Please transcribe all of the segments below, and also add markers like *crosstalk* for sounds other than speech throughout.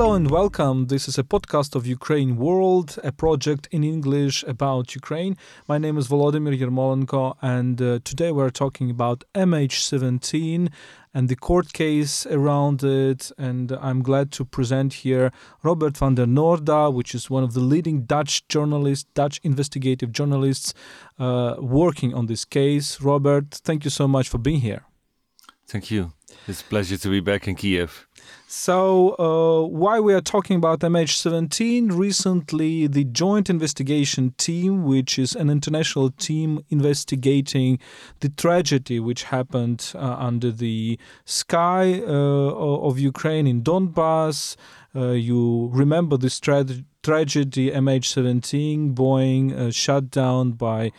Hello and welcome. This is a podcast of Ukraine World, a project in English about Ukraine. My name is Volodymyr Yermolenko, and uh, today we're talking about MH17 and the court case around it. And I'm glad to present here Robert van der Noordaa, which is one of the leading Dutch journalists, Dutch investigative journalists uh, working on this case. Robert, thank you so much for being here. Thank you. It's a pleasure to be back in Kiev. So, uh, why we are talking about MH17? Recently, the Joint Investigation Team, which is an international team investigating the tragedy which happened uh, under the sky uh, of Ukraine in Donbass. Uh, you remember this tra- tragedy, MH17, Boeing uh, shut down by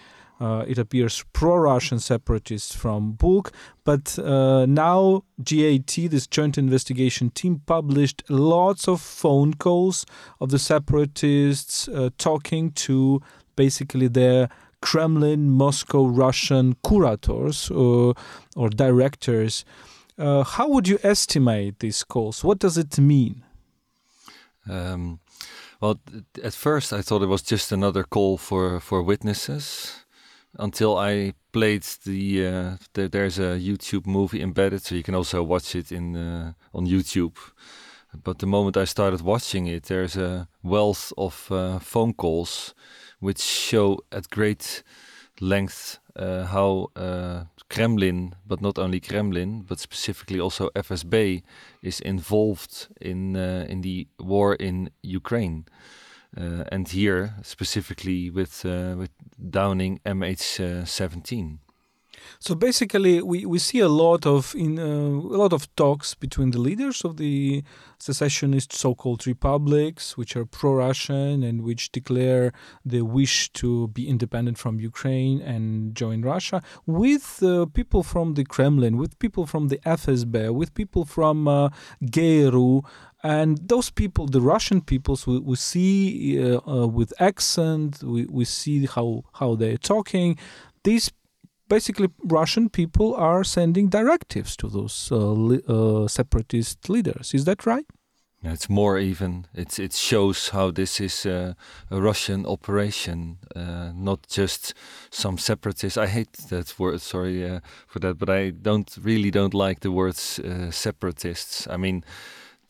it appears pro-Russian separatists from Buk. But uh, now JIT, this joint investigation team, published lots of phone calls of the separatists uh, talking to basically their Kremlin, Moscow, Russian curators or, or directors. Uh, how would you estimate these calls? What does it mean? Um, well, at first I thought it was just another call for, for witnesses until I played the, uh, the, there's a YouTube movie embedded, so you can also watch it in uh, on YouTube. But the moment I started watching it, there's a wealth of uh, phone calls which show at great length uh, how uh, Kremlin, but not only Kremlin, but specifically also FSB, is involved in uh, in the war in Ukraine. Uh, and here specifically with uh, with Downing MH17. So basically, we, we see a lot of in uh, a lot of talks between the leaders of the secessionist so-called republics, which are pro-Russian and which declare the wish to be independent from Ukraine and join Russia, with uh, people from the Kremlin, with people from the FSB, with people from uh, and those people, the Russian peoples, we, we see uh, uh, with accent, we, we see how how they're talking. These basically Russian people are sending directives to those uh, li- uh, separatist leaders. Is that right? It's more even. It's it shows how this is uh, a Russian operation, uh, not just some separatists. I hate that word. Sorry uh, for that, but I don't really don't like the words separatists. I mean,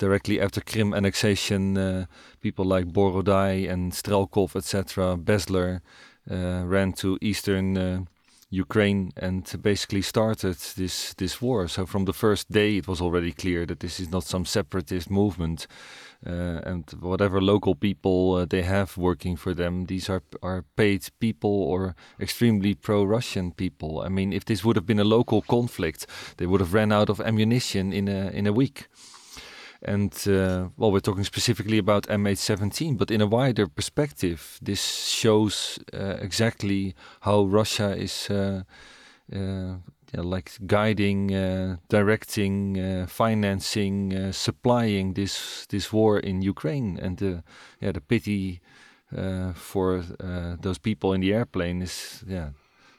directly after Krim annexation, uh, people like Borodai and Strelkov, etc., Bezler, uh, ran to eastern Ukraine and basically started this this war. So from the first day, it was already clear that this is not some separatist movement, uh, and whatever local people uh, they have working for them, these are are paid people or extremely pro-Russian people. I mean, if this would have been a local conflict, they would have ran out of ammunition in a in a week. And uh, well, we're talking specifically about MH17, but in a wider perspective, this shows uh, exactly how Russia is uh, uh yeah, like guiding, uh, directing, uh, financing, supplying this this war in Ukraine. And the yeah, the pity for those people in the airplane is yeah,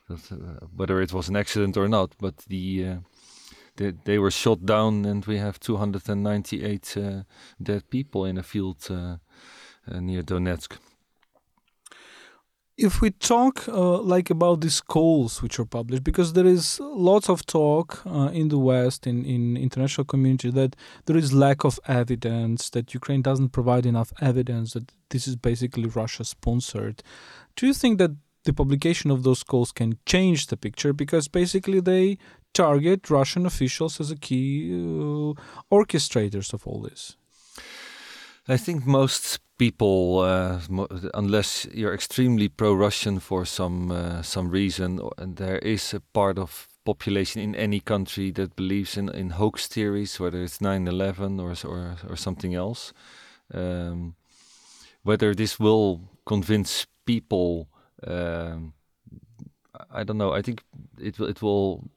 that, whether it was an accident or not, but the they, they were shot down, and we have 298 uh, dead people in a field uh, uh, near Donetsk. If we talk uh, like about these calls which are published, because there is lots of talk in the West, in, in international community, that there is lack of evidence, that Ukraine doesn't provide enough evidence, that this is basically Russia sponsored. Do you think that the publication of those calls can change the picture because basically they target Russian officials as a key uh, orchestrators of all this? I think most people, uh, unless you're extremely pro-Russian for some uh, some reason, and there is a part of population in any country that believes in, in hoax theories, whether it's 9/11 or or, or something else. Um, whether this will convince people, um, I don't know. I think it will. It will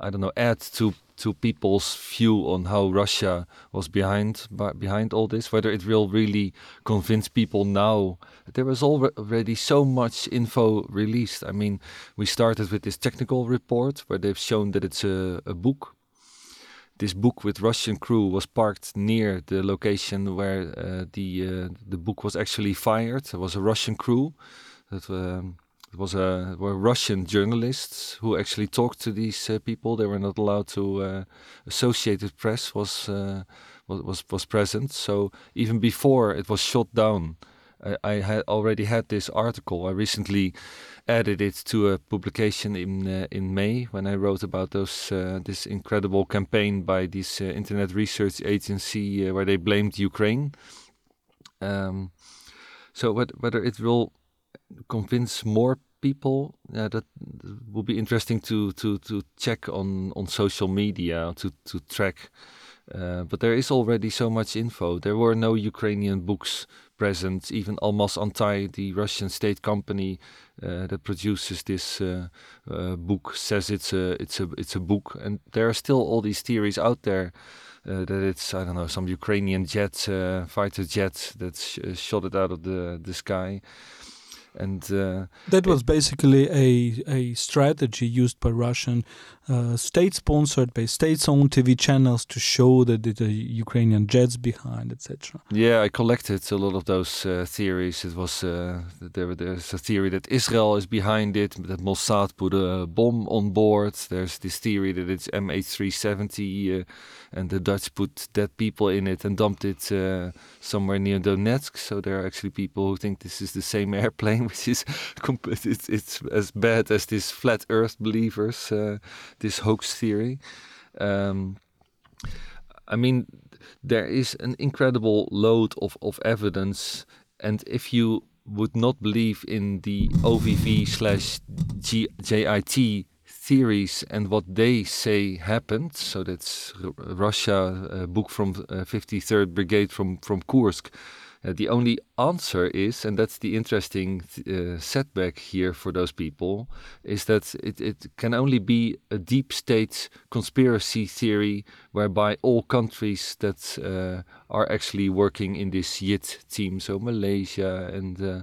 I don't know, add to to people's view on how Russia was behind behind all this. Whether it will really convince people now. There was already so much info released. I mean, we started with this technical report where they've shown that it's a, a Buk. this Buk with Russian crew was parked near the location where uh, the uh, the Buk was actually fired. It was a Russian crew. That um, it was a were Russian journalists who actually talked to these uh, people. They were not allowed to. Uh, Associated Press was, uh, was was present. So even before it was shot down, I, I had already had this article. I recently added it to a publication in uh, in May when I wrote about those uh, this incredible campaign by this uh, internet research agency where they blamed Ukraine. Um, so whether it will convince more people, that will be interesting to to to check on on social media to to track. Uh, but there is already so much info. There were no Ukrainian Buks present. Even Almaz Antey, the Russian state company uh, that produces this uh, uh, Buk, says it's a it's a it's a Buk. And there are still all these theories out there uh, that it's I don't know some Ukrainian jet uh, fighter jet that sh shot it out of the the sky. And uh, that was basically a, a strategy used by Russian uh, state sponsored by state owned TV channels to show that the Ukrainian jets behind, etc. Yeah, I collected a lot of those uh, theories. It was uh, there, there's a theory that Israel is behind it, that Mossad put a bomb on board. There's this theory that it's MH370 uh, and the Dutch put dead people in it and dumped it uh, somewhere near Donetsk. So there are actually people who think this is the same *laughs* airplane, which is *laughs* it's, it's as bad as these flat Earth believers this hoax theory. Um, I mean, there is an incredible load of, of evidence, and if you would not believe in the OVV slash JIT theories and what they say happened, so that's Russia, a Buk from uh, 53rd Brigade from, from Kursk, uh, the only answer is, and that's the interesting uh, setback here for those people, is that it, it can only be a deep state conspiracy theory whereby all countries that uh, are actually working in this JIT team, so Malaysia and uh,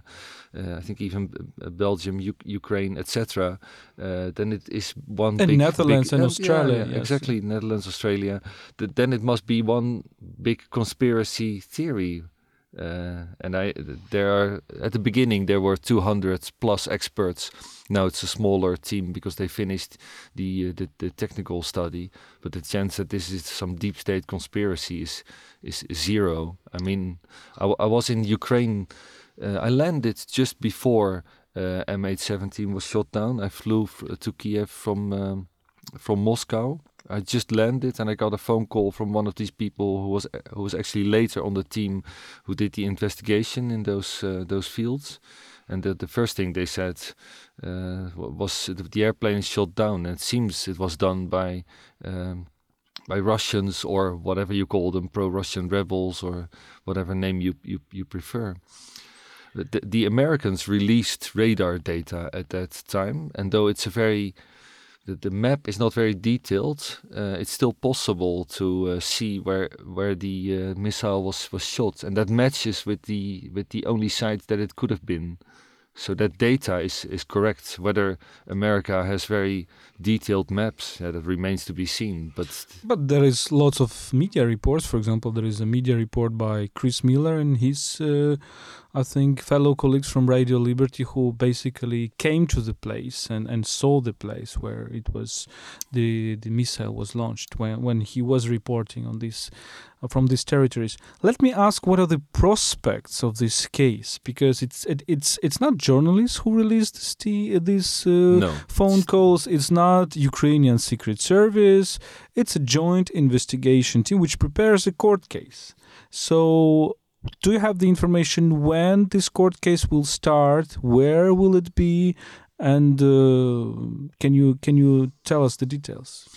uh, I think even Belgium, U Ukraine, etc., then it is one and big, Netherlands big, and Australia. Yeah, yes. Exactly, Netherlands, Australia. Th then it must be one big conspiracy theory uh, and I, there are at the beginning there were 200 plus experts. Now it's a smaller team because they finished the, uh, the, the technical study. But the chance that this is some deep state conspiracy is is zero. I mean, I, I was in Ukraine. Uh, I landed just before uh, MH17 was shot down. I flew to Kiev from um, from Moscow I just landed and I got a phone call from one of these people who was who was actually later on the team who did the investigation in those uh, those fields. And the, the first thing they said uh, was the airplane is shot down. And it seems it was done by um, by Russians or whatever you call them, pro-Russian rebels or whatever name you you, you prefer. The, the Americans released radar data at that time, and though it's a very the, the map is not very detailed. Uh, it's still possible to uh, see where where the uh, missile was was shot, and that matches with the with the only site that it could have been. So that data is is correct. Whether America has very detailed maps, yeah, that remains to be seen. But but there is lots of media reports. For example, there is a media report by Chris Miller and his uh, I think, fellow colleagues from Radio Liberty who basically came to the place and, and saw the place where it was the the missile was launched when when he was reporting on this uh, from these territories. Let me ask, what are the prospects of this case? Because it's it, it's it's not journalists who released this, these uh, no. phone calls. It's not Ukrainian Secret Service. It's a joint investigation team which prepares a court case. So do you have the information when this court case will start? Where will it be? And uh, can you can you tell us the details?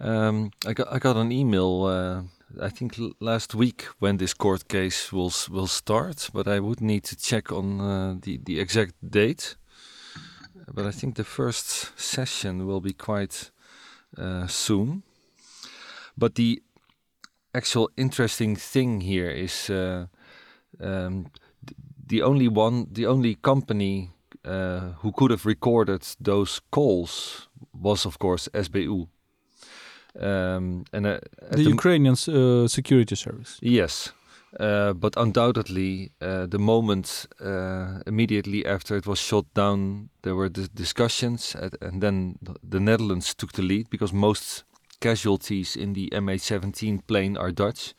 Um, I got I got an email. Uh, I think last week when this court case will will start, but I would need to check on uh, the the exact date. But I think the first session will be quite uh, soon. But the actual interesting thing here is uh, um, the only one, the only company uh, who could have recorded those calls was, of course, SBU. Um, and uh, the Ukrainian uh, security service. Yes, uh, but undoubtedly, uh, the moment uh, immediately after it was shot down, there were the discussions, at, and then the Netherlands took the lead because most casualties in the MH17 plane are Dutch.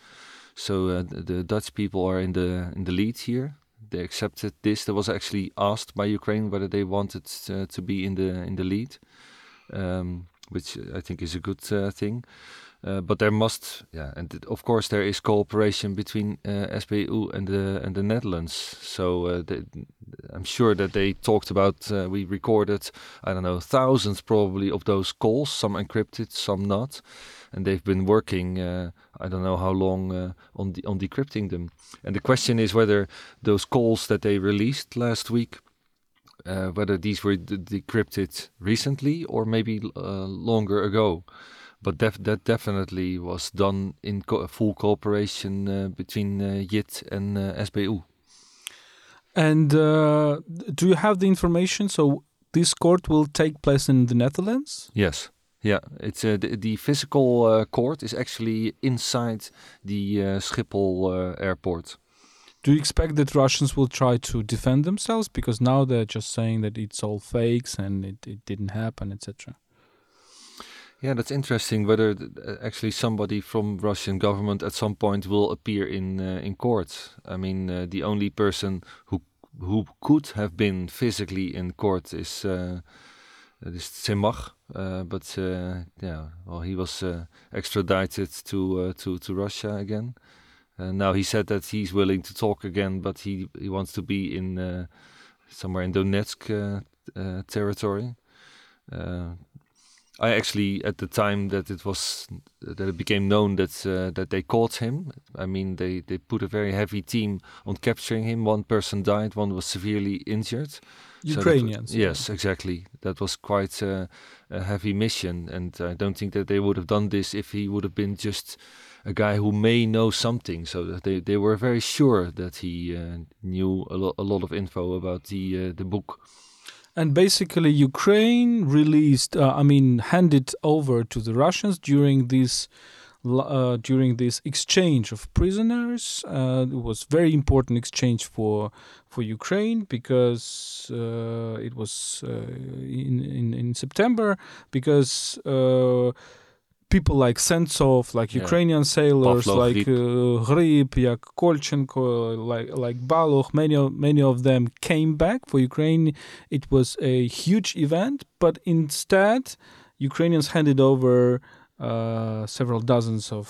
So uh, the, Dutch people are in the in the lead here. They accepted this. There was actually asked by Ukraine whether they wanted uh, to be in the in the lead, um, which I think is a good uh, thing. Uh, but there must, yeah, and of course there is cooperation between uh, SBU and the and the Netherlands. So uh, they, I'm sure that they talked about. Uh, we recorded, I don't know, thousands probably of those calls. Some encrypted, some not, and they've been working. Uh, I don't know how long uh, on de on decrypting them. And the question is whether those calls that they released last week. whether these were decrypted recently or maybe longer ago but def that definitely was done in co full cooperation uh, between uh, JIT and uh, SBU. And uh, do you have the information? So this court will take place in the Netherlands. Yes. Yeah, it's uh, the, the, physical uh, court is actually inside the Schiphol airport. Do you expect that Russians will try to defend themselves because now they're just saying that it's all fakes and it, it didn't happen, etc. Yeah, that's interesting. Whether uh, actually somebody from Russian government at some point will appear in uh, in court. I mean, uh, the only person who who could have been physically in court is uh, is Tsemach, uh, but uh, yeah, well, he was extradited to to to Russia again. now he said that he's willing to talk again, but he he wants to be in somewhere in Donetsk territory. I actually, at the time that it was that it became known that uh, that they caught him, I mean, they they put a very heavy team on capturing him. One person died, one was severely injured. Ukrainians. So yes, exactly. That was quite a, a, heavy mission, and I don't think that they would have done this if he would have been just a guy who may know something. So they they were very sure that he uh, knew a, lo a lot of info about the uh, the Buk. And basically, Ukraine released, uh, I mean, handed over to the Russians during this. Uh, during this exchange of prisoners, uh, it was very important exchange for for Ukraine because uh, it was uh, in, in in September because uh, people like Sentsov, like yeah. Ukrainian sailors, Pavlov, like Grib, uh, like Kolchenko, like like Balukh, many of, many of them came back for Ukraine. It was a huge event, but instead, Ukrainians handed over uh, several dozens of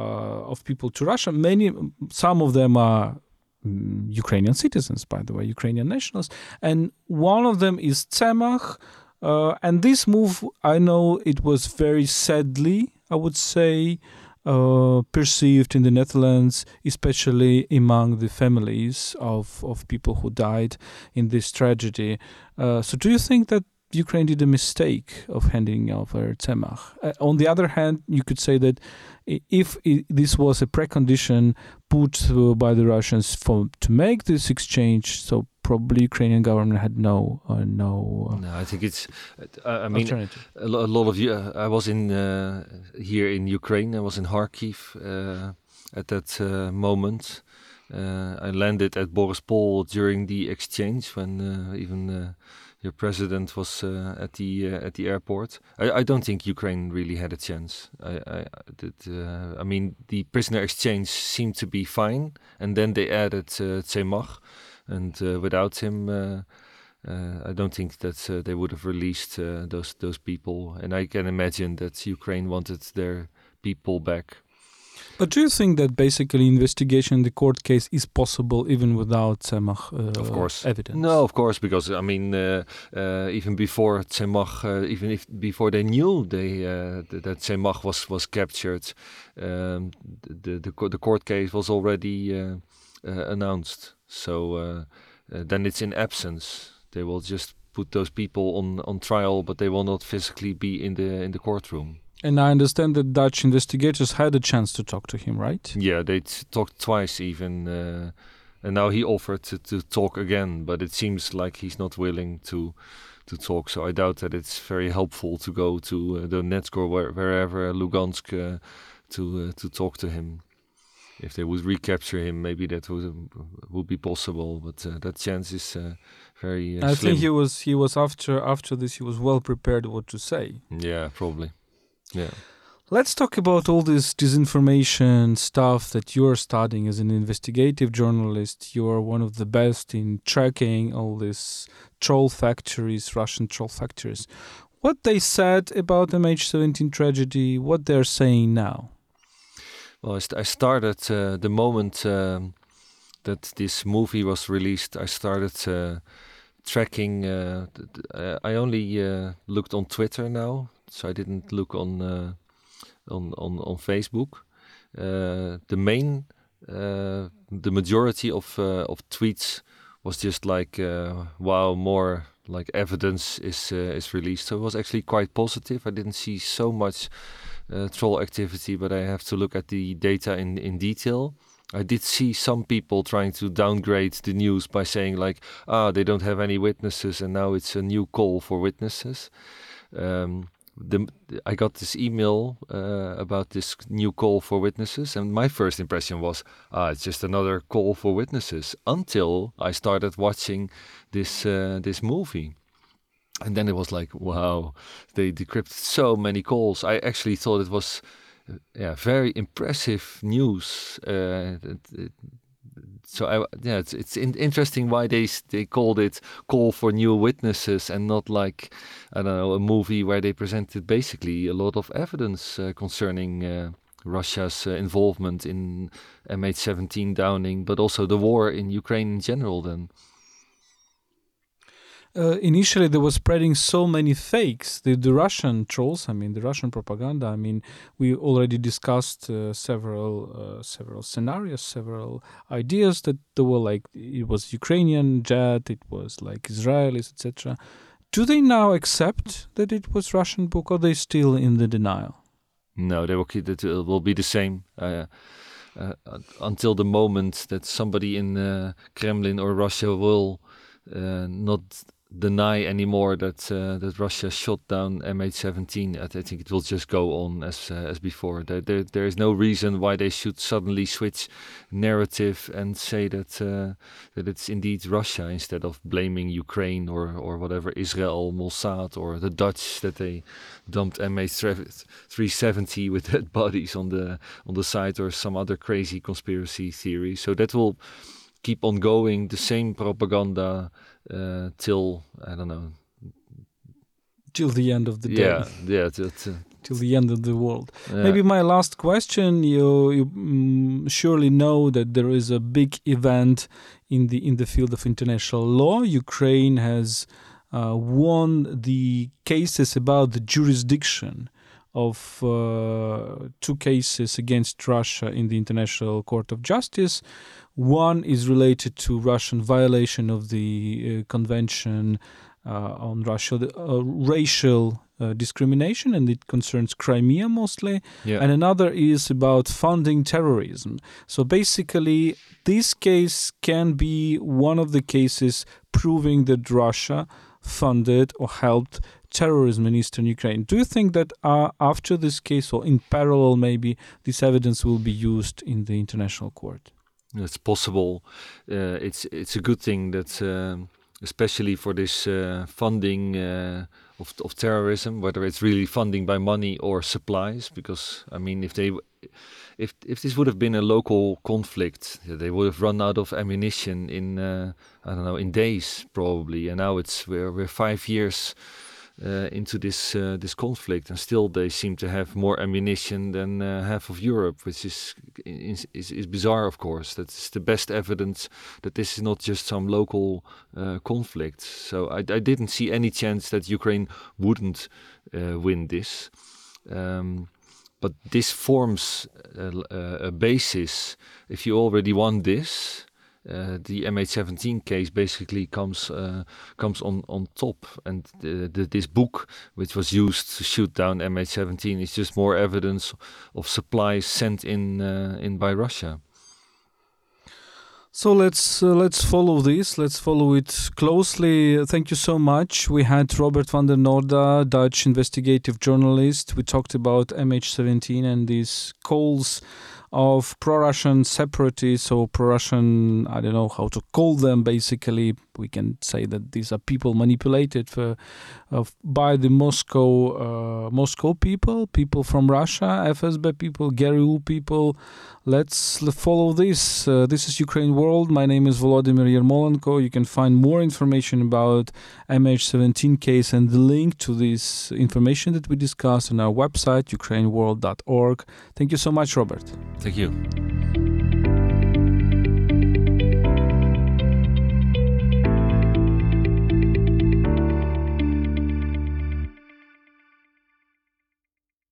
uh, of people to Russia. Many, some of them are mm, Ukrainian citizens, by the way, Ukrainian nationals, and one of them is Tsemach uh, and this move, I know it was very sadly, I would say, uh, perceived in the Netherlands, especially among the families of, of people who died in this tragedy. Uh, so, do you think that Ukraine did a mistake of handing over Tsemach? Uh, on the other hand, you could say that if it, this was a precondition put by the Russians for to make this exchange, so probably Ukrainian government had no uh, no. Uh, no, I think it's. Uh, I mean, a, lot of you. I was in here in Ukraine. I was in Kharkiv at that moment. I landed at Borispol during the exchange when even your president was uh, at the uh, at the airport. I, I, don't think Ukraine really had a chance. I I, did, uh, I mean the prisoner exchange seemed to be fine, and then they added uh, Tsemach, and uh, without him, uh, uh, I don't think that they would have released those those people. And I can imagine that Ukraine wanted their people back. But do you think that basically investigation in the court case is possible even without Tsemach uh, of course. evidence? No, of course, because I mean, uh, uh, even before Tsemach, even if before they knew they that Tsemach was was captured, um, the, the the court case was already announced. So uh, uh, then it's in absence. They will just put those people on on trial, but they will not physically be in the in the courtroom. And I understand that Dutch investigators had a chance to talk to him, right? Yeah, they talked twice even, uh, and now he offered to, to talk again, but it seems like he's not willing to to talk. So I doubt that it's very helpful to go to uh, Donetsk or where, wherever Lugansk uh, to uh, to talk to him. If they would recapture him, maybe that would would be possible, but uh, that chance is uh, very. I slim. think he was he was after after this he was well prepared what to say. Yeah, probably. Yeah. Let's talk about all this disinformation stuff that you're studying as an investigative journalist. You are one of the best in tracking all these troll factories, Russian troll factories. What they said about the MH17 tragedy, what they're saying now. Well, I, st- I started uh, the moment um, that this movie was released. I started uh, tracking. Uh, uh I only uh, looked on Twitter now, so I didn't look on uh, on on on Facebook. Uh, the main, uh, the majority of uh, of tweets was just like, "Wow, more like evidence is is released." So it was actually quite positive. I didn't see so much troll activity, but I have to look at the data in in detail. I did see some people trying to downgrade the news by saying like, ah, they don't have any witnesses, and now it's a new call for witnesses. Um, the, I got this email uh, about this new call for witnesses, and my first impression was, ah, it's just another call for witnesses. Until I started watching this uh, this movie, and then it was like, wow, they decrypted so many calls. I actually thought it was, uh, yeah, very impressive news. Uh, it, it, so I, yeah, it's it's in, interesting why they they called it "Call for New Witnesses" and not like I don't know a movie where they presented basically a lot of evidence uh, concerning uh, Russia's uh, involvement in MH17 downing, but also the war in Ukraine in general. Then uh, initially they were spreading so many fakes. The, the Russian trolls, I mean, the Russian propaganda. I mean, we already discussed uh, several uh, several scenarios, several ideas that there were like it was Ukrainian jet, it was like Israelis, etc. Do they now accept that it was Russian Buk, or they still in the denial? No, they will keep it. It will be the same. Uh, uh, until the moment that somebody in uh, Kremlin or Russia will uh, not deny anymore that uh, that Russia shot down MH17. I, I, think it will just go on as uh, as before. There, there, there is no reason why they should suddenly switch narrative and say that uh, that it's indeed Russia instead of blaming Ukraine or or whatever Israel, Mossad or the Dutch that they dumped MH370 with dead *laughs* bodies on the on the site or some other crazy conspiracy theory. So that will keep on going. The same propaganda uh, till I don't know till the end of the day. Yeah, yeah, till, till, *laughs* till the end of the world. Yeah. Maybe my last question: You, you mm, surely know that there is a big event in the in the field of international law. Ukraine has uh, won the cases about the jurisdiction of uh, two cases against Russia in the International Court of Justice. One is related to Russian violation of the uh, Convention uh, on Russia, uh, racial uh, discrimination, and it concerns Crimea mostly. Yeah. And another is about funding terrorism. So basically, this case can be one of the cases proving that Russia funded or helped terrorism in eastern Ukraine. Do you think that uh, after this case, or in parallel, maybe this evidence will be used in the international court? It's possible. Uh, it's it's a good thing that, um, especially for this uh, funding uh, of of terrorism, whether it's really funding by money or supplies, because I mean, if they if if this would have been a local conflict, they would have run out of ammunition in uh, I don't know in days probably, and now it's we're we're five years into this uh, this conflict, and still they seem to have more ammunition than uh, half of Europe, which is, is, is bizarre. Of course, that's the best evidence that this is not just some local uh, conflict. So I, I, didn't see any chance that Ukraine wouldn't uh, win this. Um, but this forms a, a basis. If you already won this, uh, the MH17 case basically comes uh, comes on on top, and the, the, this Buk, which was used to shoot down MH17, is just more evidence of supplies sent in uh, in by Russia. So let's let's follow this. Let's follow it closely. Thank you so much. We had Robert van der Noordaa, Dutch investigative journalist. We talked about MH17 and these calls of pro-Russian separatists or pro-Russian, I don't know how to call them. Basically, we can say that these are people manipulated for, uh, by the Moscow uh, Moscow people, people from Russia, FSB people, GRU people. Let's follow this. Uh, this is Ukraine World. My name is Volodymyr Yermolenko. You can find more information about MH17 case and the link to this information that we discussed on our website, ukraineworld.org. Thank you so much, Robert. Thank you.